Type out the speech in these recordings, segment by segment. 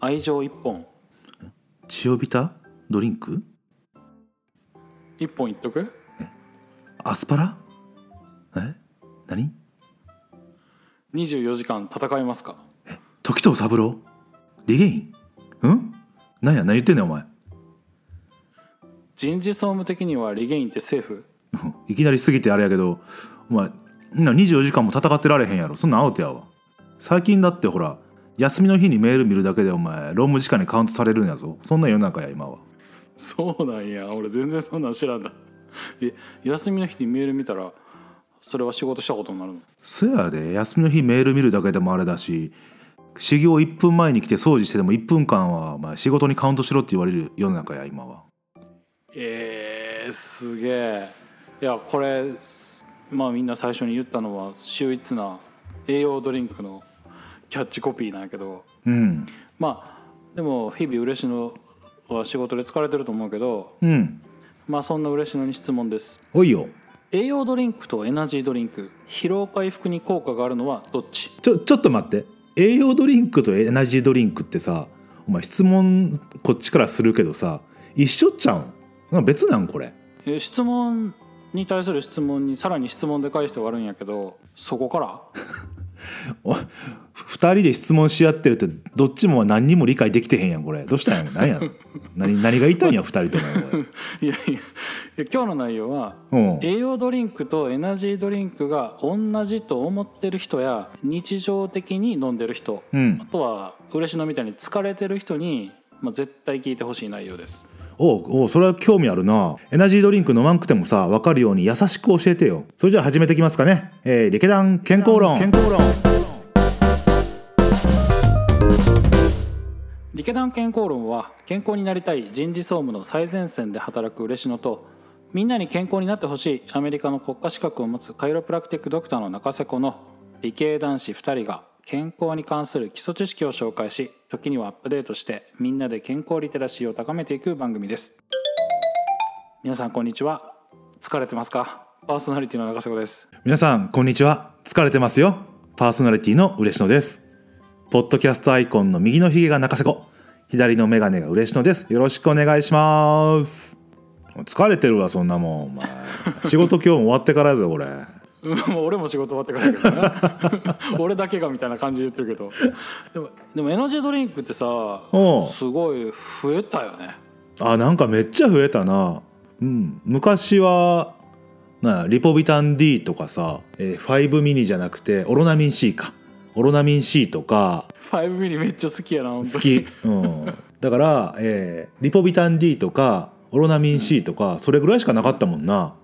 愛情一本。チオビタドリンク？一本いっとく？アスパラ？え？何？24時間戦いますか？時藤三郎？リゲイン？うん？何や？何言ってんねんお前人事総務的にはリゲインってセーフ？いきなり過ぎてあれやけどお前な24時間も戦ってられへんやろ。そんなんアウトやわ。最近だってほら休みの日にメール見るだけでお前労務時間にカウントされるんやぞ。そんな世の中や今は。そうなんや。俺全然そんなん知らんだえ休みの日にメール見たらそれは仕事したことになるの？そやで。休みの日メール見るだけでもあれだし始業1分前に来て掃除してでも1分間はお前仕事にカウントしろって言われる世の中や今はえー、すげえ。いやこれすまあみんな最初に言ったのは秀逸な栄養ドリンクのキャッチコピーなんやけどうん。まあでも日々嬉野は仕事で疲れてると思うけどうん。まあそんな嬉野に質問です。おいよ。栄養ドリンクとエナジードリンク疲労回復に効果があるのはどっち？ちょちょっと待って。栄養ドリンクとエナジードリンクってさお前質問こっちからするけどさ一緒っちゃうん？別なんこれ。えー質問に対する質問にさらに質問で返して終わるんやけどそこから？お二人で質問し合ってるってどっちも何にも理解できてへんやんこれ。どうしたんや？何や？何何が言いたいんや二人ともおい いやいやいや今日の内容はうん。栄養ドリンクとエナジードリンクが同じと思ってる人や日常的に飲んでる人、うん。あとは嬉野みたいに疲れてる人に、まあ、絶対聞いてほしい内容ですおうおうそれは興味あるな。エナジードリンク飲まんくてもさ分かるように優しく教えてよ。それじゃあ始めていきますかね。えー、リケダン健康論。健康論。リケダン健康論は健康になりたい人事総務の最前線で働く嬉野とみんなに健康になってほしいアメリカの国家資格を持つカイロプラクティックドクターの中瀬子の理系男子2人が健康に関する基礎知識を紹介し時にはアップデートしてみんなで健康リテラシーを高めていく番組です。皆さんこんにちは。疲れてますか？パーソナリティの中瀬子です。皆さんこんにちは。疲れてますよ。パーソナリティの嬉野です。ポッドキャストアイコンの右のひげが中瀬子左のメガネが嬉野です。よろしくお願いします。疲れてるわそんなもん。お前。仕事今日も終わってからやぞこれ。もう俺も仕事終わってからやけどね 俺だけがみたいな感じで言ってるけど。でもでもエナジードリンクってさすごい増えたよね。あなんかめっちゃ増えたな。うん。昔はなリポビタン D とかさ、えー、5ミニじゃなくてオロナミン C か。オロナミン C とか。5ミリめっちゃ好きやな好き、うん、だから、えーリポビタン D とかオロナミン C とかそれぐらいしかなかったもんな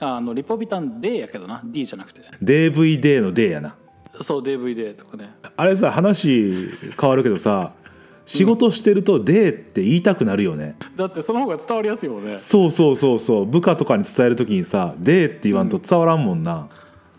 ああのリポビタン D やけどな。D じゃなくて。DVD の D やな。そう DVD とかね。あれさ話変わるけどさ仕事してると D って言いたくなるよね、だってその方が伝わりやすいもんね。そうそうそうそう。部下とかに伝える時にさ D って言わんと伝わらんもんな、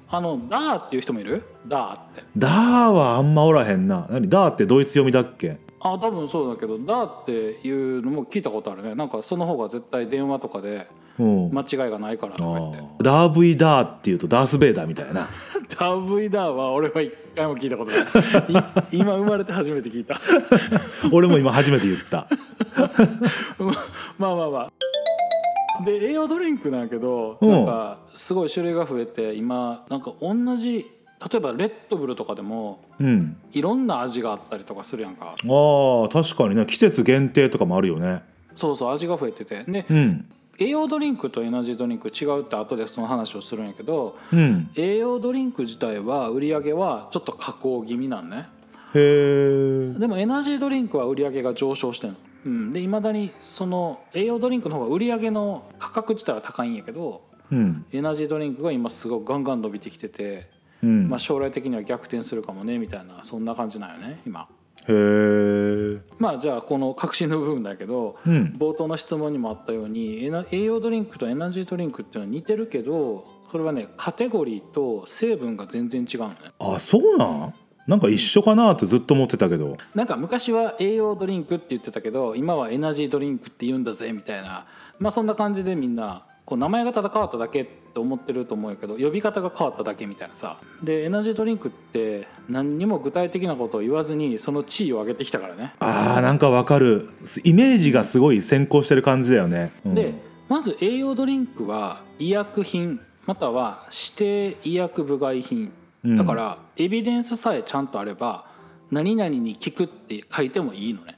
あのダーっていう人もいる？ダーって。ダーはあんまおらへんな。何？ダーってドイツ読みだっけ？あ多分そうだけどダーっていうのも聞いたことあるね。なんかその方が絶対電話とかでうん、間違いがないからとか言って。ダーブイダーっていうとダース・ベイダーみたいな。ダー V ダーは俺は一回も聞いたことない。い 今生まれて初めて聞いた。俺も今初めて言った。まあまあまあ。で栄養ドリンクなんやけどうん。なんかすごい種類が増えて今なんか同じ例えばレッドブルとかでもうん。いろんな味があったりとかするやんか。あー確かにね。季節限定とかもあるよね。そうそう味が増えてて。でうん。栄養ドリンクとエナジードリンク違うって後でその話をするんやけどうん。栄養ドリンク自体は売り上げはちょっと下降気味なんね。へえでもエナジードリンクは売り上げが上昇してんの、うん、でいまだにその栄養ドリンクの方が売り上げの価格自体は高いんやけどうん。エナジードリンクが今すごいガンガン伸びてきてて、うん。まあ、将来的には逆転するかもねみたいなそんな感じなんよね今。へえまあじゃあこの革新の部分だけど、うん。冒頭の質問にもあったように栄養ドリンクとエナジードリンクっていうのは似てるけどそれはねカテゴリーと成分が全然違うのね。あそうなん？なんか一緒かなってずっと思ってたけど。なんか昔は栄養ドリンクって言ってたけど今はエナジードリンクって言うんだぜみたいな。まあそんな感じでみんなこう名前がただ変わっただけって思ってると思うけど呼び方が変わっただけみたいなさ。でエナジードリンクって何にも具体的なことを言わずにその地位を上げてきたからね、あーなんかわかる。イメージがすごい先行してる感じだよね、うん。でまず栄養ドリンクは医薬品または指定医薬部外品。うん。だからエビデンスさえちゃんとあれば何々に効くって書いてもいいのね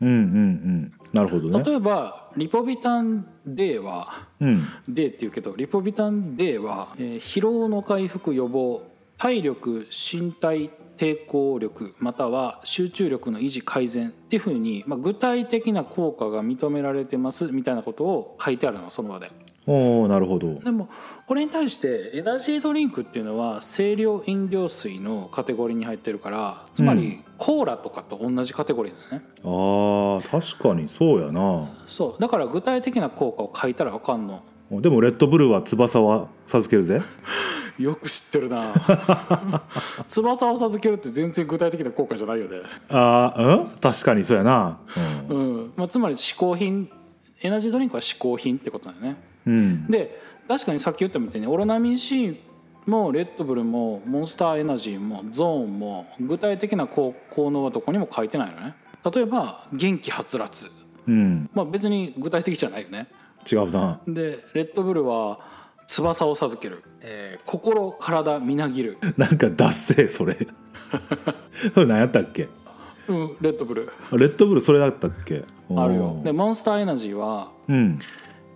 うんうんうん。なるほどね。例えばリポビタン D はうん。D っていうけどリポビタン D は、えー疲労の回復予防体力身体抵抗力または集中力の維持改善っていうふうに、まあ、具体的な効果が認められてますみたいなことを書いてあるのその場で。おおなるほど。でもこれに対してエナジードリンクっていうのは清涼飲料水のカテゴリーに入ってるからつまりコーラとかと同じカテゴリーだよね、あー確かにそうやな。そう。だから具体的な効果を書いたらあかんの。でもレッドブルは翼は授けるぜ。よく知ってるな。翼を授けるって全然具体的な効果じゃないよね、あーうん？確かにそうやな。うん。まあ、つまり嗜好品エナジードリンクは嗜好品ってことだよね。うん、うん、で確かにさっき言ったみたいにオロナミン C もレッドブルもモンスターエナジーもゾーンも具体的な効効能はどこにも書いてないのね。例えば元気はつらつ。うん、まあ別に具体的じゃないよね。違うな。でレッドブルは翼を授ける、えー心体みなぎる。なんか脱せそれ。それ何やったっけ？うんレッドブルレッドブルそれだったっけ？あるよ。でモンスターエナジーはうん。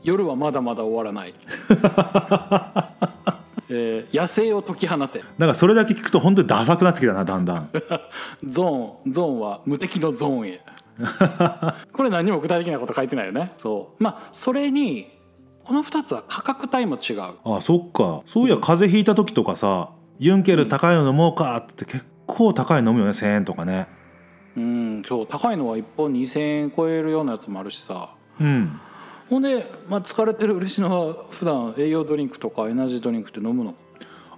夜はまだまだ終わらない、えー野生を解き放て。なんかそれだけ聞くと本当にダサくなってきたなだんだん。ゾーンゾーンは無敵のゾーンへ。これ何にも具体的なこと書いてないよね。そう。まあそれにこの2つは価格帯も違う。あそっか。そういや風邪ひいた時とかさユンケル高いの飲もうかっつって結構高いの飲むよね1,000円とかね。うんそう。高いのは1本2,000円超えるようなやつもあるしさ。うんほんで、まあ、疲れてる嬉野は普段栄養ドリンクとかエナジードリンクって飲むの？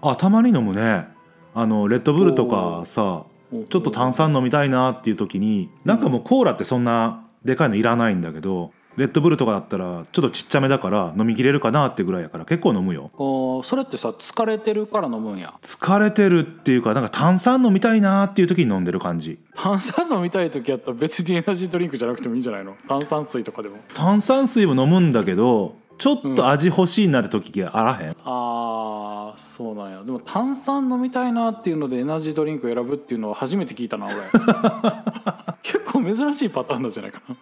あたまに飲むね。あのレッドブルとかさおちょっと炭酸飲みたいなっていう時になんかもうコーラってそんなでかいのいらないんだけどレッドブルとかだったらちょっとちっちゃめだから飲みきれるかなってぐらいやから結構飲むよ。おそれってさ疲れてるから飲むんや。疲れてるっていうかなんか炭酸飲みたいなっていう時に飲んでる感じ。炭酸飲みたい時やったら別にエナジードリンクじゃなくてもいいんじゃないの？炭酸水とかでも。炭酸水も飲むんだけどちょっと味欲しいなって時があらへん、あーそうなんや。でも炭酸飲みたいなっていうのでエナジードリンク選ぶっていうのは初めて聞いたな俺。結構珍しいパターンなんじゃないかな、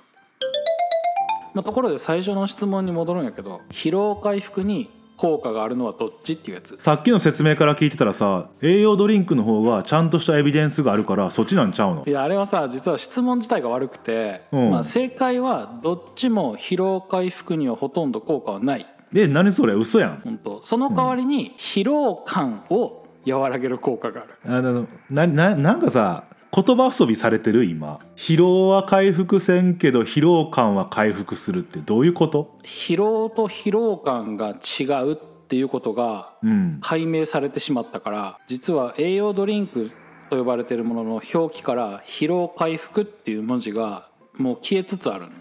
まあ、ところで最初の質問に戻るんやけど疲労回復に効果があるのはどっちっていうやつ。さっきの説明から聞いてたらさ栄養ドリンクの方がちゃんとしたエビデンスがあるからそっちなんちゃうの？いやあれはさ実は質問自体が悪くて、うん。まあ、正解はどっちも疲労回復にはほとんど効果はない。え何それ？嘘やん。本当その代わりに疲労感を和らげる効果がある。あのなななんかさ言葉遊びされてる？今。疲労は回復せんけど疲労感は回復するってどういうこと？疲労と疲労感が違うっていうことがうん。解明されてしまったから実は栄養ドリンクと呼ばれているものの表記から疲労回復っていう文字がもう消えつつあるの。へ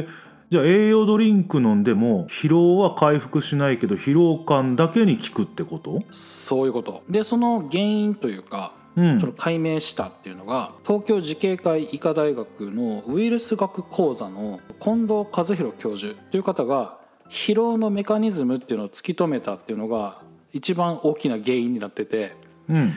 ええじゃあ栄養ドリンク飲んでも疲労は回復しないけど疲労感だけに効くってこと？そういうこと。でその原因というかうんそれを解明したっていうのが東京慈恵会医科大学のウイルス学講座の近藤和弘教授という方が疲労のメカニズムっていうのを突き止めたっていうのが一番大きな原因になってて、うん。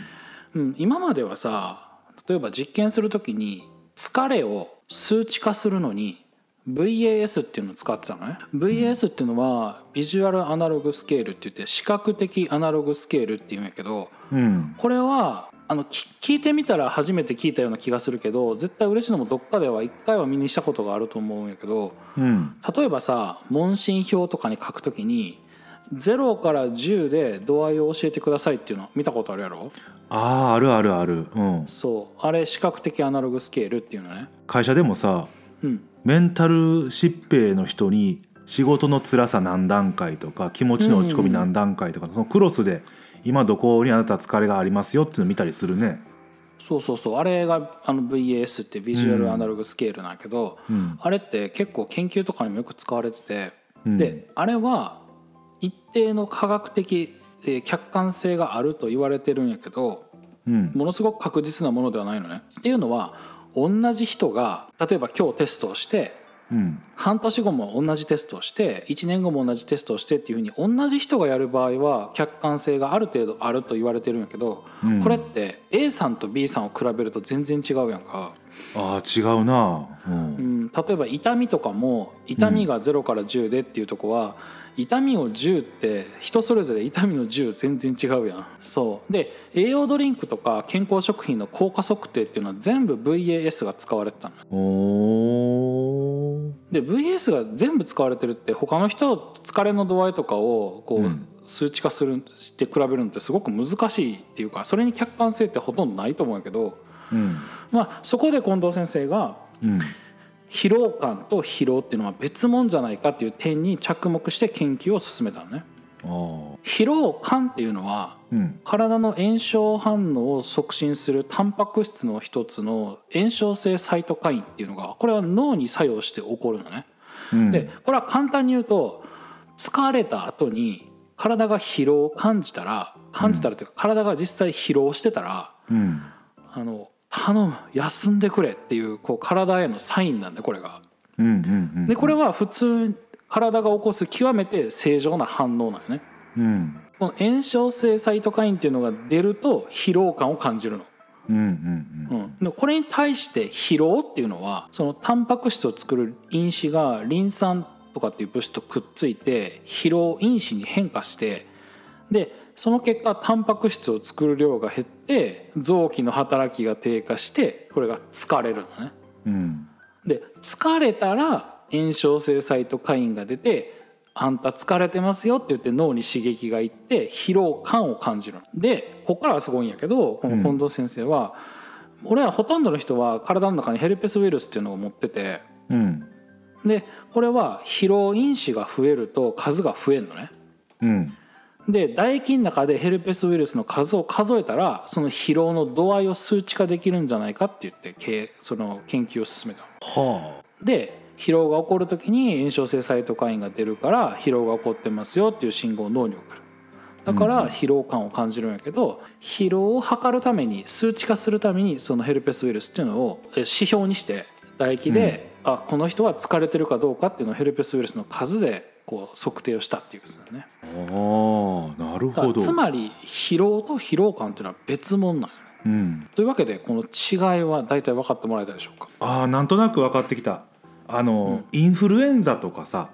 うん、今まではさ例えば実験する時に疲れを数値化するのに VAS っていうのを使ってたのね。VAS っていうのはビジュアルアナログスケールって言って視覚的アナログスケールっていうんやけどうん。これはあのき聞いてみたら初めて聞いたような気がするけど絶対嬉しいのもどっかでは一回は身にしたことがあると思うんやけどうん。例えばさ問診票とかに書くときに0から10で度合いを教えてくださいっていうの見たことあるやろ？あああるあるある。うん。そう。あれ視覚的アナログスケールっていうのね。会社でもさうん。メンタル疾病の人に仕事の辛さ何段階とか気持ちの落ち込み何段階とか、そのクロスで今どこにあなた疲れがありますよっていうのを見たりするね。そうそうそう。あれがあの VAS ってビジュアルアナログスケールなんやけど、うん。あれって結構研究とかにもよく使われててうん。であれは一定の科学的、えー客観性があると言われてるんやけどうん。ものすごく確実なものではないのね。っていうのは同じ人が例えば今日テストをしてうん。半年後も同じテストをして1年後も同じテストをしてっていうふうに同じ人がやる場合は客観性がある程度あると言われてるんやけど、うん。これって A さんと B さんを比べると全然違うやんか、ああ違うな。ううん。ん、例えば痛みとかも痛みが0から10でっていうとこは、痛みを10って人それぞれ痛みの10全然違うやん。そう。で栄養ドリンクとか健康食品の効果測定っていうのは全部 VAS が使われてたの。おーで VS が全部使われてるって他の人疲れの度合いとかをこう、うん。数値化するして比べるのってすごく難しいっていうかそれに客観性ってほとんどないと思うけど、うん。まあ、そこで近藤先生がうん。疲労感と疲労っていうのは別物じゃないかっていう点に着目して研究を進めたのね。疲労感っていうのはうん。体の炎症反応を促進するタンパク質の一つの炎症性サイトカインっていうのがこれは脳に作用して起こるのね。うん。でこれは簡単に言うと疲れた後に体が疲労を感じたら感じたらというか体が実際疲労してたらうん。あの頼む休んでくれっていうこう体へのサインなんでこれが。でこれは普通体が起こす極めて正常な反応なんよね。うんこの炎症性サイトカインっていうのが出ると疲労感を感じるの。うんうんうん、でこれに対して疲労っていうのはそのタンパク質を作る因子がリン酸とかっていう物質とくっついて疲労因子に変化してでその結果タンパク質を作る量が減って臓器の働きが低下してこれが疲れるのね。うんで疲れたら炎症性サイトカインが出て「あんた疲れてますよ」って言って脳に刺激がいって疲労感を感じるの。でここからはすごいんやけどこの近藤先生は、俺らほとんどの人は体の中にヘルペスウイルスっていうのを持っててうん。でこれは疲労因子が増えると数が増えるのね。うん。で唾液の中でヘルペスウイルスの数を数えたらその疲労の度合いを数値化できるんじゃないかって言ってけその研究を進めたの。はで疲労が起こる時に炎症性サイトカインが出るから疲労が起こってますよっていう信号を脳に送る。だから疲労感を感じるんやけど疲労を測るために数値化するためにそのヘルペスウイルスっていうのをえ指標にして唾液で、あこの人は疲れてるかどうかっていうのをヘルペスウイルスの数でこう測定をしたっていうことですよね。ああなるほど。つまり疲労と疲労感っていうのは別物なんよね。うん。というわけでこの違いは大体分かってもらえたでしょうか？ああなんとなく分かってきたあの、インフルエンザとかさ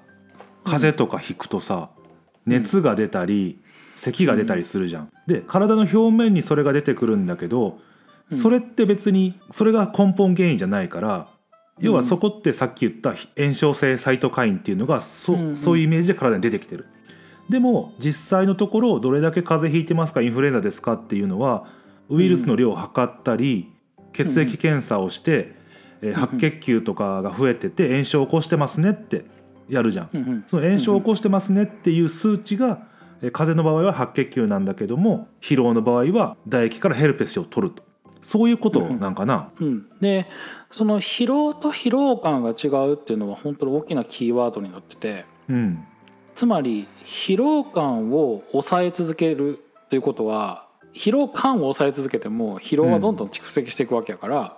風邪とかひくとさ、熱が出たり咳が出たりするじゃん。で体の表面にそれが出てくるんだけど、それって別にそれが根本原因じゃないから要はそこってさっき言った炎症性サイトカインっていうのがそ,、うんうん。そういうイメージで体に出てきてる。でも実際のところどれだけ風邪ひいてますかインフルエンザですかっていうのはウイルスの量を測ったり、血液検査をして、えー白血球とかが増えてて炎症を起こしてますねってやるじゃん。うんうん。その炎症を起こしてますねっていう数値が、えー風邪の場合は白血球なんだけども疲労の場合は唾液からヘルペスを取ると。そういうことなんかな。うん、でその疲労と疲労感が違うっていうのは本当に大きなキーワードになっててうん。つまり疲労感を抑え続けるということは疲労感を抑え続けても疲労はどんどん蓄積していくわけやから、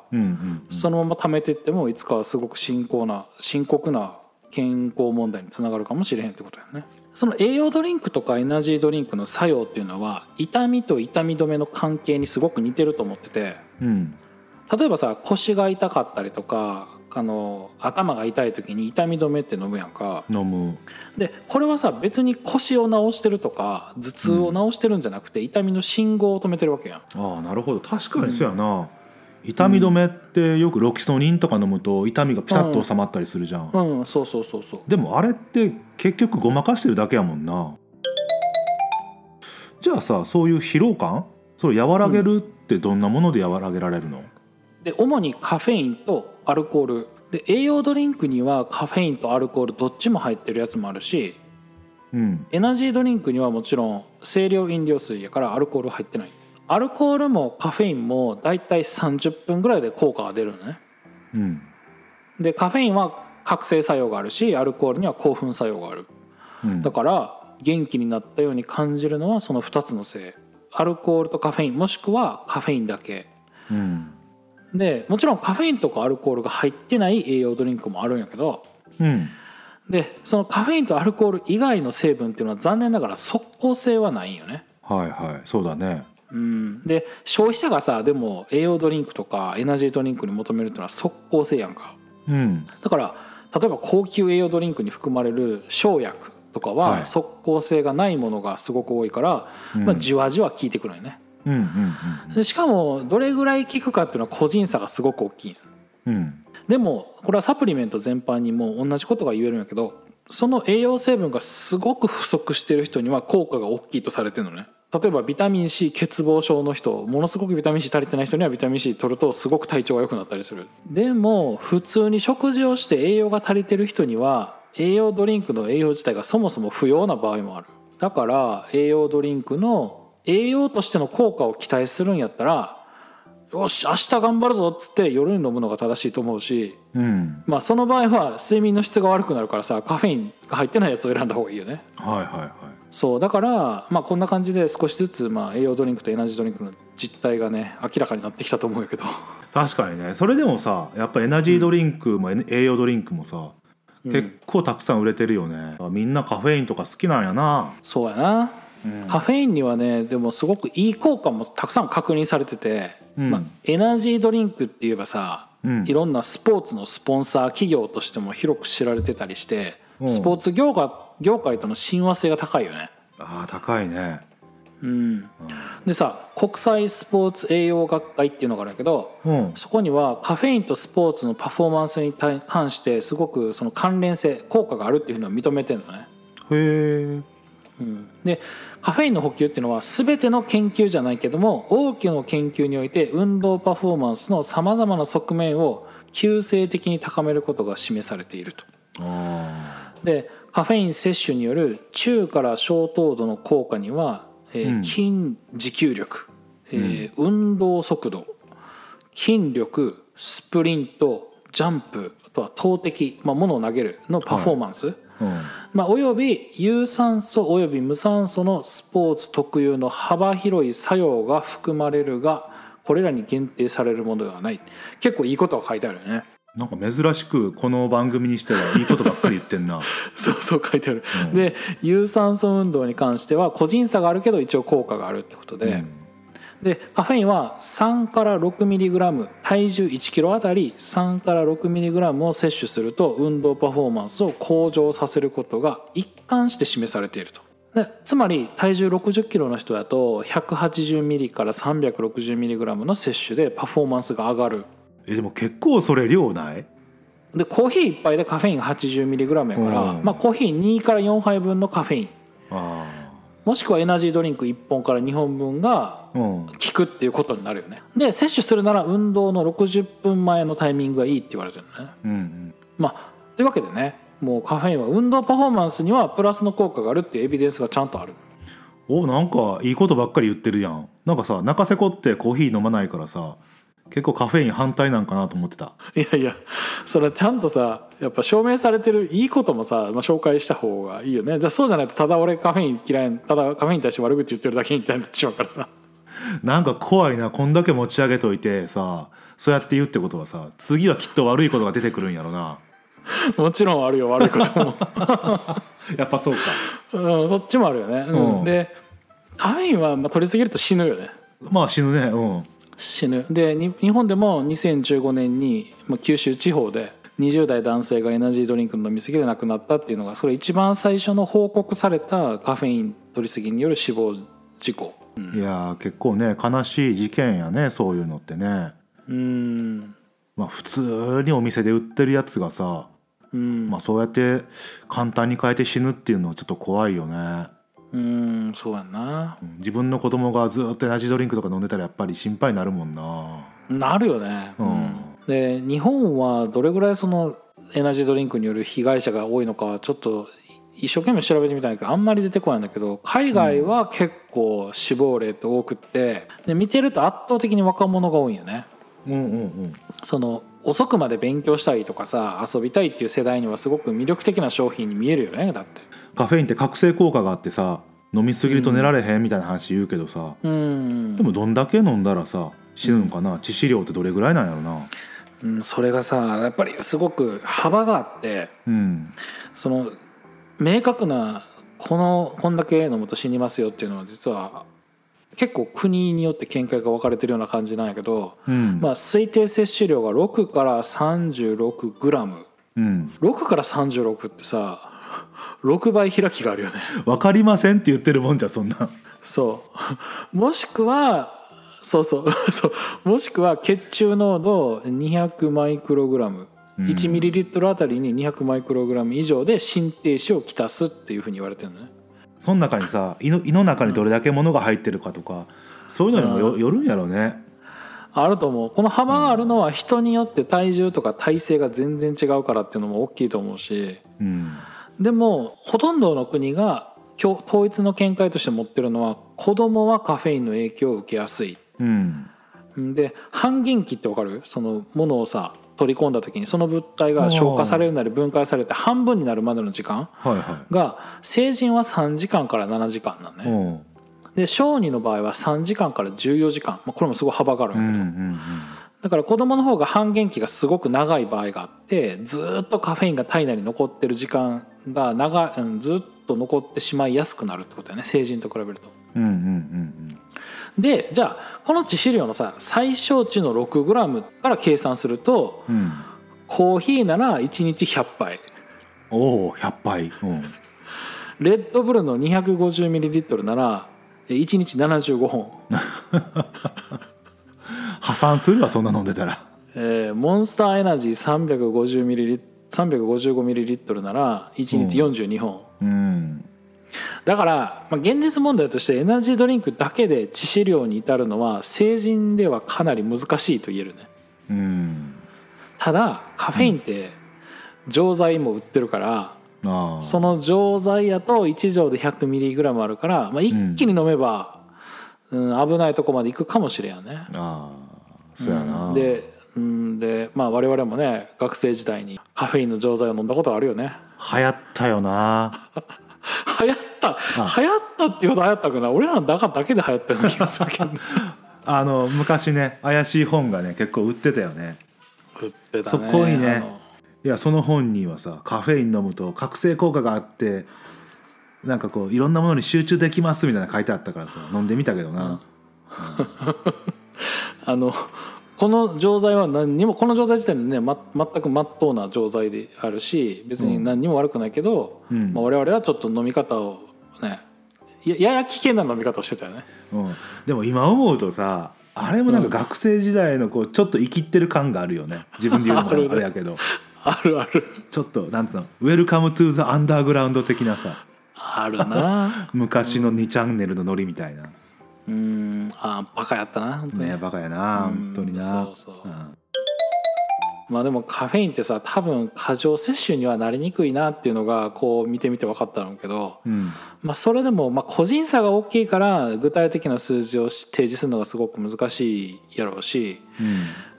そのまま溜めていってもいつかはすごく深刻な深刻な健康問題につながるかもしれへんってことやね。その栄養ドリンクとかエナジードリンクの作用っていうのは痛みと痛み止めの関係にすごく似てると思ってて。うん。例えばさ腰が痛かったりとかあの頭が痛い時に痛み止めって飲むやんか。飲む。でこれはさ別に腰を治してるとか頭痛を治してるんじゃなくて、痛みの信号を止めてるわけやん。ああなるほど。確かにそうやな、痛み止めってよくロキソニンとか飲むと痛みがピタッと収まったりするじゃん、うんそうそうそうそう。でもあれって結局ごまかしてるだけやもんな。じゃあさそういう疲労感？それを和らげるってどんなもので和らげられるの、で主にカフェインとアルコール。で栄養ドリンクにはカフェインとアルコールどっちも入ってるやつもあるしうん、エナジードリンクにはもちろん清涼飲料水やからアルコール入ってない。アルコールもカフェインもだいたい30分ぐらいで効果が出るのね。うん。でカフェインは覚醒作用があるしアルコールには興奮作用がある。うん。だから元気になったように感じるのはその2つのせい。アルコールとカフェインもしくはカフェインだけ。うんでもちろんカフェインとかアルコールが入ってない栄養ドリンクもあるんやけどうん。でそのカフェインとアルコール以外の成分っていうのは残念ながら即効性はないんよね。はいはい。そうだね。うん、で消費者がさでも栄養ドリンクとかエナジードリンクに求めるっていうのは即効性やんか。うん。だから例えば高級栄養ドリンクに含まれる生薬とかははい。即効性がないものがすごく多いから、うん。まあ、じわじわ効いてくるよねうんうんでしかもどれぐらい効くかっていうのは個人差がすごく大きい。うん。うんでもこれはサプリメント全般にも同じことが言えるんやけどその栄養成分がすごく不足している人には効果が大きいとされてるのね。例えばビタミン C 欠乏症の人ものすごくビタミン C 足りてない人にはビタミン C 取るとすごく体調が良くなったりする。でも普通に食事をして栄養が足りてる人には栄養ドリンクの栄養自体がそもそも不要な場合もある。だから栄養ドリンクの栄養としての効果を期待するんやったらよし明日頑張るぞっつって夜に飲むのが正しいと思うしうん。まあその場合は睡眠の質が悪くなるからさカフェインが入ってないやつを選んだ方がいいよね。はいはいはい。そうだからまあこんな感じで少しずつまあ栄養ドリンクとエナジードリンクの実態がね明らかになってきたと思うけど。確かにね。それでもさやっぱエナジードリンクもエネ栄養ドリンクもさ、結構たくさん売れてるよね。みんなカフェインとか好きなんやな。そうやな、カフェインにはねでもすごくいい効果もたくさん確認されてて、うん。まあ、エナジードリンクって言えばさ、うん。いろんなスポーツのスポンサー企業としても広く知られてたりして、うん。スポーツ業界業界との親和性が高いよね。あー高いね。うん、でさ国際スポーツ栄養学会っていうのがあるんだけどうん。そこにはカフェインとスポーツのパフォーマンスに対関してすごくその関連性効果があるっていうのを認めてるのね。へえうん、でカフェインの補給っていうのは全ての研究じゃないけども多くの研究において運動パフォーマンスのさまざまな側面を急性的に高めることが示されていると。あでカフェイン摂取による中から小糖度の効果には、えーうん。筋持久力、えー運動速度筋力スプリントジャンプあとは投擲、まあ、物を投げるのパフォーマンス、ーうんまあ、および有酸素および無酸素のスポーツ特有の幅広い作用が含まれるがこれらに限定されるものではない。結構いいことが書いてあるよね。なんか珍しくこの番組にしてはいいことばっかり言ってんな。そうそう書いてある、で有酸素運動に関しては個人差があるけど一応効果があるってことで、でカフェインは3から 6mg 体重 1kg あたり3から 6mg を摂取すると運動パフォーマンスを向上させることが一貫して示されていると。でつまり体重 60kg の人だと 180mg から 360mg の摂取でパフォーマンスが上がる。えでも結構それ量ない？でコーヒー1杯でカフェインが 80mg やから、うんまあ、コーヒー2から4杯分のカフェインあもしくはエナジードリンク1本から2本分が効くっていうことになるよね。で摂取するなら運動の60分前のタイミングがいいって言われてるのね。うんうん。まあというわけでねもうカフェインは運動パフォーマンスにはプラスの効果があるっていうエビデンスがちゃんとある。おなんかいいことばっかり言ってるやん。なんかさ中瀬子ってコーヒー飲まないからさ結構カフェイン反対なんかなと思ってた。いやいやそれはちゃんとさやっぱ証明されてるいいこともさ、まあ、紹介した方がいいよね。じゃあそうじゃないとただ俺カフェイン嫌いただカフェインに対して悪口言ってるだけみたいになってしまうからさ。なんか怖いなこんだけ持ち上げといてさそうやって言うってことはさ次はきっと悪いことが出てくるんやろな。もちろんあるよ悪いことも。やっぱそうか。うん、そっちもあるよね、うん。うん。でカフェインはまあ取りすぎると死ぬよね。まあ死ぬね。うん死ぬ。でに日本でも2015年にまあ九州地方で20代男性がエナジードリンクの飲み過ぎで亡くなったっていうのがそれ一番最初の報告されたカフェイン取りすぎによる死亡事故。いやー結構ね悲しい事件やねそういうのってね。うん。まあ普通にお店で売ってるやつがさ、うん。まあ、そうやって簡単に変えて死ぬっていうのはちょっと怖いよねうんそうやんなうん自分の子供がずっとエナジードリンクとか飲んでたらやっぱり心配になるもんななるよね、うんで日本はどれぐらいそのエナジードリンクによる被害者が多いのかはちょっと一生懸命調べてみたんだけどあんまり出てこないんだけど海外は結構死亡例って多くってで見てると圧倒的に若者が多いんよね。うんうんうんその遅くまで勉強したいとかさ遊びたいっていう世代にはすごく魅力的な商品に見えるよねだって。カフェインって覚醒効果があってさ飲みすぎると寝られへんみたいな話言うけどさ、うん。でもどんだけ飲んだらさ死ぬのかな、致死量ってどれぐらいなんやろな？うん、それがさやっぱりすごく幅があってうん。その明確なこのこんだけ飲むと死にますよっていうのは実は結構国によって見解が分かれてるような感じなんやけど、うん。まあ、推定摂取量が6から36グラム。うん。6から36ってさ6倍開きがあるよね。分かりませんって言ってるもんじゃそんな。そう。もしくはそうそうそう。もしくは血中濃度200マイクログラム。うん。1ミリリットルあたりに200マイクログラム以上で心停止をきたすっていうふうに言われてるのね。その中にさ胃の胃の中にどれだけ物が入ってるかとかそういうのにもよ,、うん。よるんやろうね。あると思う。この幅があるのは人によって体重とか体勢が全然違うからっていうのも大きいと思うし。うんでもほとんどの国が統一の見解として持ってるのは子供はカフェインの影響を受けやすい。うん。で半減期ってわかる？そのものをさ取り込んだ時にその物体が消化されるなり分解されて半分になるまでの時間が成人は3時間から7時間なんい、ね。で小児の場合は3時間から14時間、まあ、これもすごい幅があるんうんうだけど、んうんだから子供の方が半減期がすごく長い場合があってずーっとカフェインが体内に残ってる時間が長ずっと残ってしまいやすくなるってことだよね。成人と比べると。うんうんうんでじゃあこの致死量のさ最小値の 6g から計算するとうん。うんコーヒーなら1日100杯。おお100杯。うん。レッドブルの 250ml なら1日75本、破産するわそんな飲んでたら。えーモンスターエナジー 350ml 355ml なら1日42本、うん。だから、まあ、現実問題としてエナジードリンクだけで致死量に至るのは成人ではかなり難しいと言えるね。うん。ただカフェインって錠剤も売ってるから、ああ。その錠剤やと1錠で 100mg あるから、まあ、一気に飲めば、うん危ないとこまで行くかもしれんよね。ああそうやな、でうんでまあ我々もね学生時代にカフェインの錠剤を飲んだことあるよね。流行ったよな。流行った。流行ったっていうほど流行ったかな。俺らの中だけで流行ったような気がするけど。あの昔ね怪しい本がね結構売ってたよね。売ってたそこにねいやその本にはさカフェイン飲むと覚醒効果があってなんかこういろんなものに集中できますみたいなの書いてあったからさ飲んでみたけどな、あのこの錠剤は何にもこの錠剤自体にね、ま、全く真っ当な錠剤であるし別に何にも悪くないけど、うん。まあ、我々はちょっと飲み方をねややや危険な飲み方をしてたよね。うん、でも今思うとさあれもなんか学生時代のこうちょっとイキってる感があるよね。自分で言うのもあれやけど。あるある。ちょっとなんつうの「 Welcome to the Underground」的なさ。あるな。昔の2チャンネルのノリみたいなうん。あバカやったな本当に。ねバカやなうん。本当にな。そうそう。うん。まあでもカフェインってさ多分過剰摂取にはなりにくいなっていうのがこう見てみて分かったんだけど、うん。まあ、それでもまあ個人差が大きいから具体的な数字を提示するのがすごく難しいやろうし、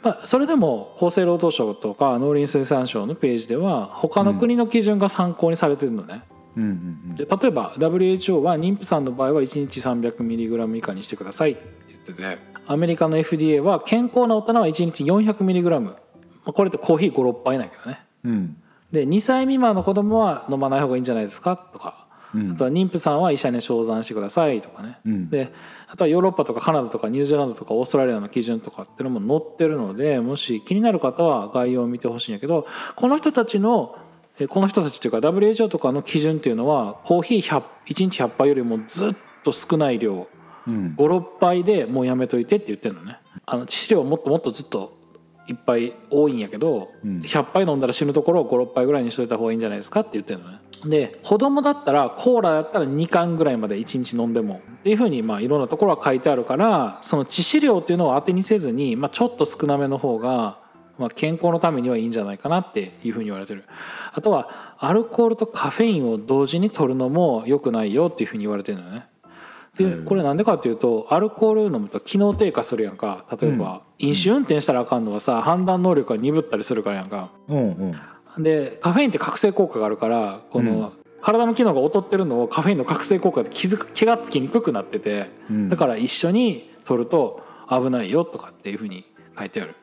まあ、それでも厚生労働省とか農林水産省のページでは他の国の基準が参考にされてるのね。うんうんで例えば WHO は妊婦さんの場合は1日 300mg 以下にしてくださいって言っててアメリカの FDA は健康な大人は1日 400mg まあこれってコーヒー56杯なんやけどね。うん。うんで2歳未満の子供は飲まない方がいいんじゃないですか？とか。うん。あとは妊婦さんは医者に相談してくださいとかね、うん。であとはヨーロッパとかカナダとかニュージーランドとかオーストラリアの基準とかっていうのも載ってるのでもし気になる方は概要を見てほしいんやけどこの人たちのえこの人たちっていうか WHO とかの基準っていうのはコーヒー100 1日100杯よりもずっと少ない量うん。56杯でもうやめといてって言ってるのね。あの致死量はもっともっとずっといっぱい多いんやけど、うん。100杯飲んだら死ぬところを56杯ぐらいにしといた方がいいんじゃないですかって言ってるのね。で子供だったらコーラだったら2缶ぐらいまで1日飲んでも。っていうふうにまあいろんなところは書いてあるからその致死量っていうのを当てにせずに、まあ、ちょっと少なめの方が、まあ、健康のためにはいいんじゃないかなっていうふうに言われてる。あとはアルコールとカフェインを同時に取るのも良くないよっていうふうに言われてるのね。でこれなんでかっていうとアルコール飲むと機能低下するやんか。例えば、飲酒運転したらあかんのはさ判断能力が鈍ったりするからやんか。うんうん。でカフェインって覚醒効果があるからこの体の機能が劣ってるのをカフェインの覚醒効果で気づく気がつきにくくなってて、うん。だから一緒に取ると危ないよとかっていうふうに書いてある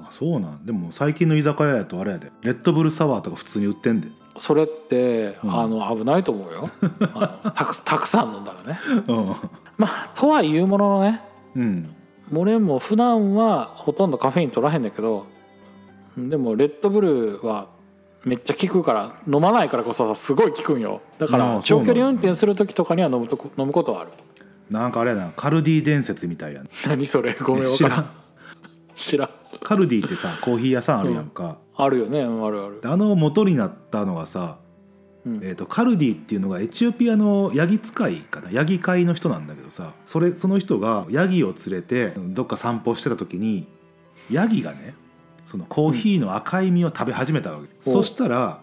あそうなん。でも最近の居酒屋やとあれやで。レッドブルサワーとか普通に売ってんで。それって、うん。あの危ないと思うよ。たくたくさん飲んだらね。うん。まあとはいうもののねうん。俺も普段はほとんどカフェイン取らへんだけどでもレッドブルはめっちゃ効くから飲まないからこそすごい効くんよ。だかあら長距離運転する時とかには飲むと飲むことはある。なんかあれやな。カルディ伝説みたいやな。何それ？ごめん分知かららん知らん。カルディってさ コーヒー屋さんあるやんか、あるよね。うんあるある。であの元になったのがさ、うん。えー、とカルディっていうのがエチオピアのヤギ使いかな。ヤギ飼いの人なんだけどさそれその人がヤギを連れてどっか散歩してた時にヤギがねそのコーヒーの赤い実を食べ始めたわけ、うん。そしたら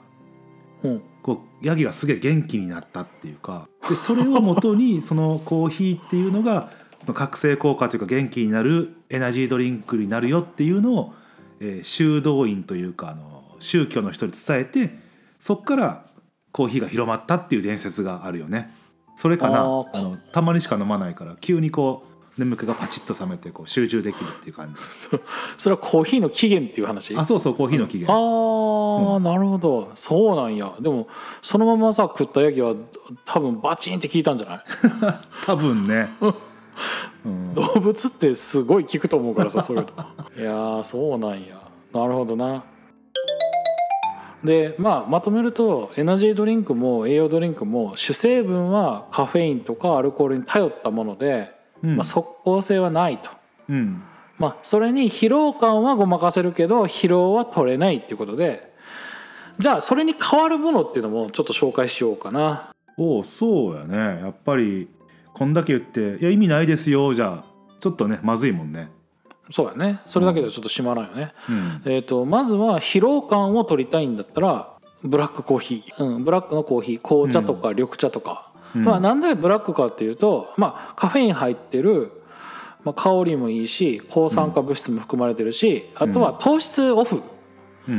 うん。こうヤギがすげえ元気になったっていうか。でそれをもとにそのコーヒーっていうのがその覚醒効果というか元気になるエナジードリンクになるよっていうのを、えー修道院というかあの宗教の人に伝えてそっからコーヒーが広まったっていう伝説があるよね。それかな。あのたまにしか飲まないから急にこう眠気がパチッと冷めてこう集中できるっていう感じ。そそれはコーヒーの起源っていう話？あそうそうコーヒーの起あ源ー、なるほど。そうなんや。でもそのままさ食ったヤギは多分バチンって効いたんじゃない？多分ね、うん、動物ってすごい効くと思うからさそういうの。いやーそうなんや。なるほどな。でまあまとめるとエナジードリンクも栄養ドリンクも主成分はカフェインとかアルコールに頼ったもので、うん。まあ、即効性はないと。うん。まあ、それに疲労感はごまかせるけど疲労は取れないっていうことで。じゃあそれに代わるものっていうのもちょっと紹介しようかな。おうそうやね。やっぱりこんだけ言って「いや意味ないですよ」じゃちょっとねまずいもんね。そうやね。それだけではちょっと締まらんよね、うん。えー、とまずは疲労感を取りたいんだったらブラックコーヒー、うん、ブラックのコーヒー。紅茶とか緑茶とか、うん。まあ、なんでブラックかっていうと、まあ、カフェイン入ってる、まあ、香りもいいし抗酸化物質も含まれてるし、あとは糖質オフ、うん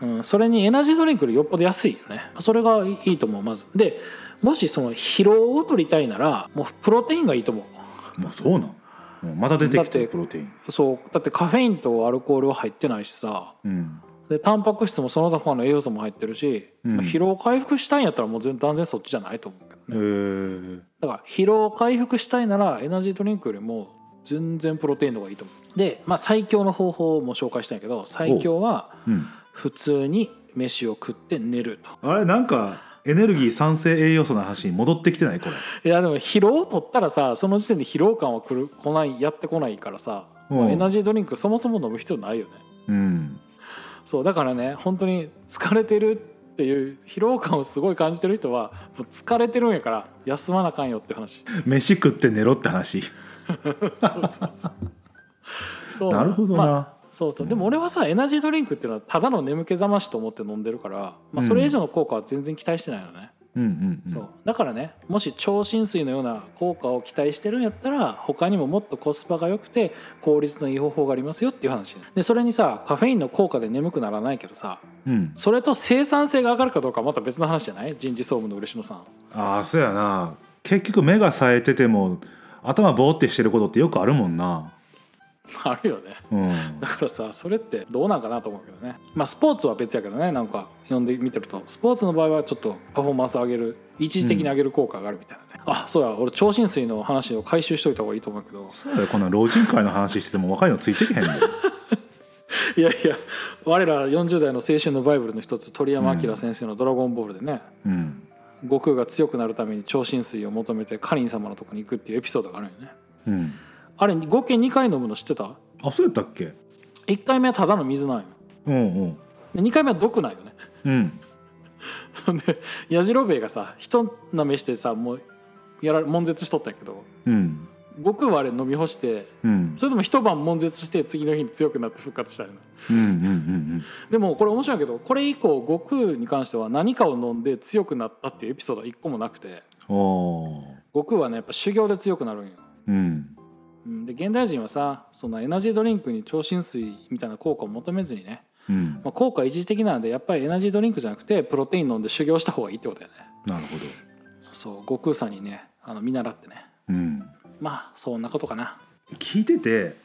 うん。うん、それにエナジードリンクよりよっぽど安いよね。それがいいと思うまず。でもしその疲労を取りたいならもうプロテインがいいと思う。まあそうなん。また出てきてプロテイン。そう。だってカフェインとアルコールは入ってないしさ。うん。でタンパク質もその他の栄養素も入ってるし、うん。まあ疲労回復したいんやったらもう全断然そっちじゃないと思うけへどね。ー。だから疲労回復したいならエナジードリンクよりも全然プロテインの方がいいと思う。で、まあ、最強の方法も紹介したんやけど最強はうん、普通に飯を食って寝ると。あれなんかエネルギー酸性栄養素の話に戻ってきてない？これ。いやでも疲労を取ったらさその時点で疲労感は来る来ないやってこないからさ、うん。エナジードリンクそもそも飲む必要ないよね。うん。そうだからね本当に疲れてるっていう疲労感をすごい感じてる人はもう疲れてるんやから休まなあかんよって話。飯食って寝ろって話。そうそうそう。そう。なるほどな。まあそうそうでも俺はさエナジードリンクっていうのはただの眠気覚ましと思って飲んでるから、まあ、それ以上の効果は全然期待してないのね、うんうんうん。そうだからねもし超浸水のような効果を期待してるんやったら他にももっとコスパが良くて効率のいい方法がありますよっていう話でそれにさカフェインの効果で眠くならないけどさうん。それと生産性が上がるかどうかはまた別の話じゃない？人事総務の嬉野さんああそうやな。結局目が冴えてても頭ボーってしてることってよくあるもんな。あるよねうんだ。からさそれってどうなんかなと思うけどねまあスポーツは別やけどねなんか読んでみてるとスポーツの場合はちょっとパフォーマンス上げる一時的に上げる効果があるみたいなね、あそうや俺超浸水の話を回収しといた方がいいと思うけどそうこんな老人会の話してても若いのついてけへんで。いやいや我ら40代の青春のバイブルの一つ鳥山明先生の「ドラゴンボール」でね、うん。悟空が強くなるために超浸水を求めてカリン様のとこに行くっていうエピソードがあるよねうん。あれ合計2回飲むの知ってた？あそうやったっけ ?1 回目はただの水なんようんうん。で2回目は毒なんよねうん。でやじろべえがさ人なめしてさもうやら悶絶しとったんやけどうん。悟空はあれ飲み干してうん。それとも一晩悶絶して次の日に強くなって復活したよねうんうんうんでもこれ面白いけどこれ以降悟空に関しては何かを飲んで強くなったっていうエピソードは一個もなくてうん。おー悟空はねやっぱ修行で強くなるんようん。うん。で現代人はさそんなエナジードリンクに超浸水みたいな効果を求めずにね、うん。まあ、効果一時的なのでやっぱりエナジードリンクじゃなくてプロテイン飲んで修行した方がいいってことだよね。なるほど。そう悟空さんにねあの見習ってね。うん。まあそんなことかな。聞いてて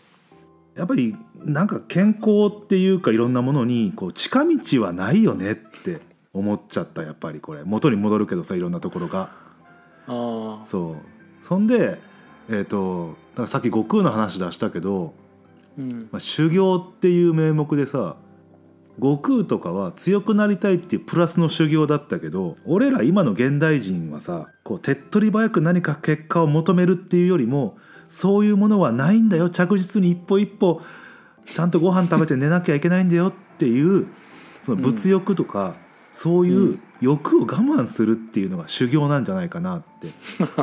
やっぱりなんか健康っていうかいろんなものにこう近道はないよねって思っちゃったやっぱりこれ。元に戻るけどさいろんなところが。ああそう。そんでえっ、とだからさっき悟空の話出したけど、うん。まあ、修行っていう名目でさ悟空とかは強くなりたいっていうプラスの修行だったけど俺ら今の現代人はさこう手っ取り早く何か結果を求めるっていうよりもそういうものはないんだよ。着実に一歩一歩ちゃんとご飯食べて寝なきゃいけないんだよっていうその物欲とか、そういう欲を我慢するっていうのが修行なんじゃないかなって。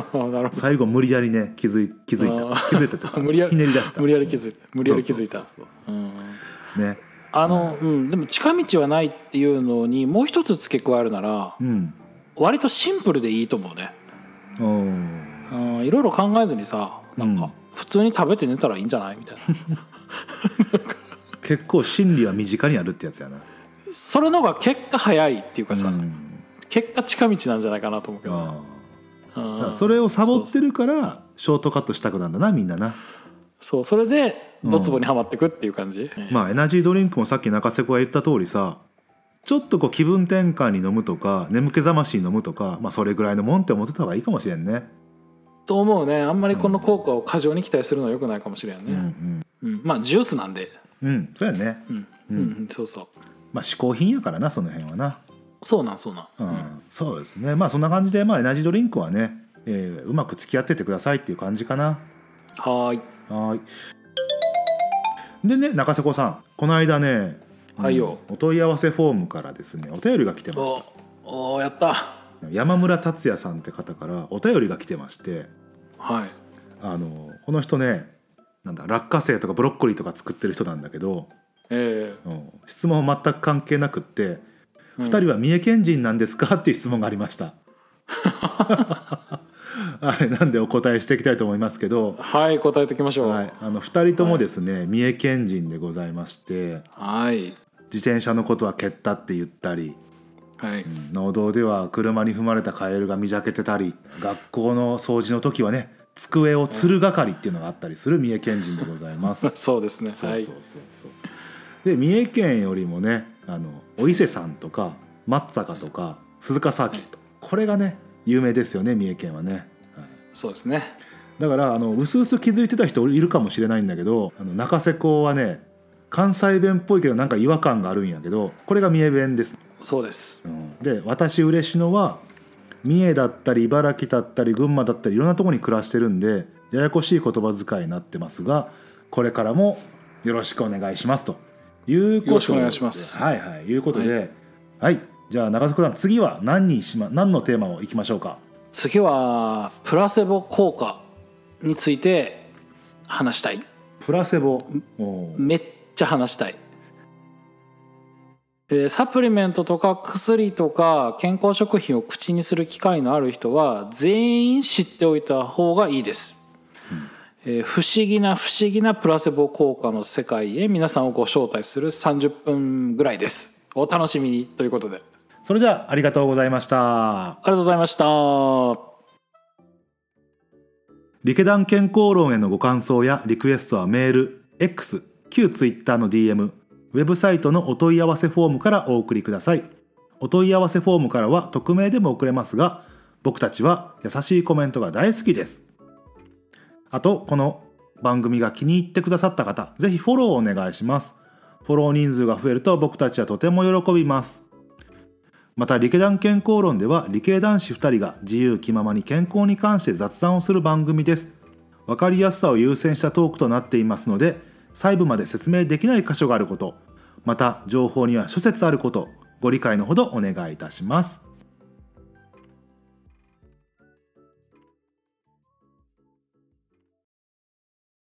最後無理やりね気づい気づいた。気づいたとか 無理やりひねり出した。ど無理やり気づいた。無理やり気づいた。そうそうんそう。ね。あの、うん、でも近道はないっていうのにもう一つ付け加えるならうん。割とシンプルでいいと思うね。いろいろ考えずにさなんうん。か普通に食べて寝たらいいんじゃない？みたいな。結構真理は身近にあるってやつやなそれの方が結果早いっていうかさ、うん。結果近道なんじゃないかなと思うけど、あうんあだからそれをサボってるからショートカットしたくなんだなみんなな。そうそれでドツボにはまってくっていう感じ、まあエナジードリンクもさっき中瀬子が言った通りさちょっとこう気分転換に飲むとか眠気覚ましに飲むとかまあそれぐらいのもんって思ってた方がいいかもしれんね。と思うね。あんまりこの効果を過剰に期待するのはよくないかもしれんうんね、うん。まあジュースなんで、うん。うんそうやね。うん。うん。そうそうまあ嗜好品やからなその辺はな。そうなんそうなん、うん、そうですね。まあそんな感じでまあエナジードリンクはね、えーうまく付き合っててくださいっていう感じかな。はーい。はーい。でね中瀬子さん。この間ね、はいよ。うんお問い合わせフォームからですねお便りが来てましおおーやったた。山村達也さんって方からお便りが来てまして。はい。あのこの人ねなんだ落花生とかブロッコリーとか作ってる人なんだけど、えうん。質問は全く関係なくってえ「二人は三重県人なんですか?」っていう質問がありました。はい、なんでお答えしていきたいと思いますけど、はい答えていきましょう。はい、あの2人ともですね、三重県人でございましてはい。自転車のことは蹴ったって言ったりはい。農道では車に踏まれたカエルが見じゃけてたり学校の掃除の時はね机を吊る係っていうのがあったりする三重県人でございます。そうですね。はい。そうそうそうそうで三重県よりもねあのお伊勢さんとか松坂とか鈴鹿サーキット。これがね有名ですよね三重県はね。はい。そうですね。だからあの薄々気づいてた人いるかもしれないんだけどあの中瀬子はね関西弁っぽいけどなんか違和感があるんやけどこれが三重弁です。そうです。うん。で私嬉野は三重だったり茨城だったり群馬だったりいろんなところに暮らしてるんでややこしい言葉遣いになってますがこれからもよろしくお願いしますということで。よろしくお願いします。はいはいいうことで。はい、じゃあ中瀬子さん次は何にしま何のテーマをいきましょうか？次はプラセボ効果について話したい。プラセボ？めっちゃ話したい、えーサプリメントとか薬とか健康食品を口にする機会のある人は全員知っておいた方がいいです、えー不思議な不思議なプラセボ効果の世界へ皆さんをご招待する30分ぐらいです。お楽しみにということで。それじゃあありがとうございました。ありがとうございました。リケダン健康論へのご感想やリクエストはメール X 旧 Twitter の DM ウェブサイトのお問い合わせフォームからお送りください。お問い合わせフォームからは匿名でも送れますが僕たちは優しいコメントが大好きですあとこの番組が気に入ってくださった方ぜひフォローをお願いします。フォロー人数が増えると僕たちはとても喜びます。また理系団健康論では理系男子2人が自由気ままに健康に関して雑談をする番組です。分かりやすさを優先したトークとなっていますので細部まで説明できない箇所があることまた情報には諸説あることご理解のほどお願いいたします。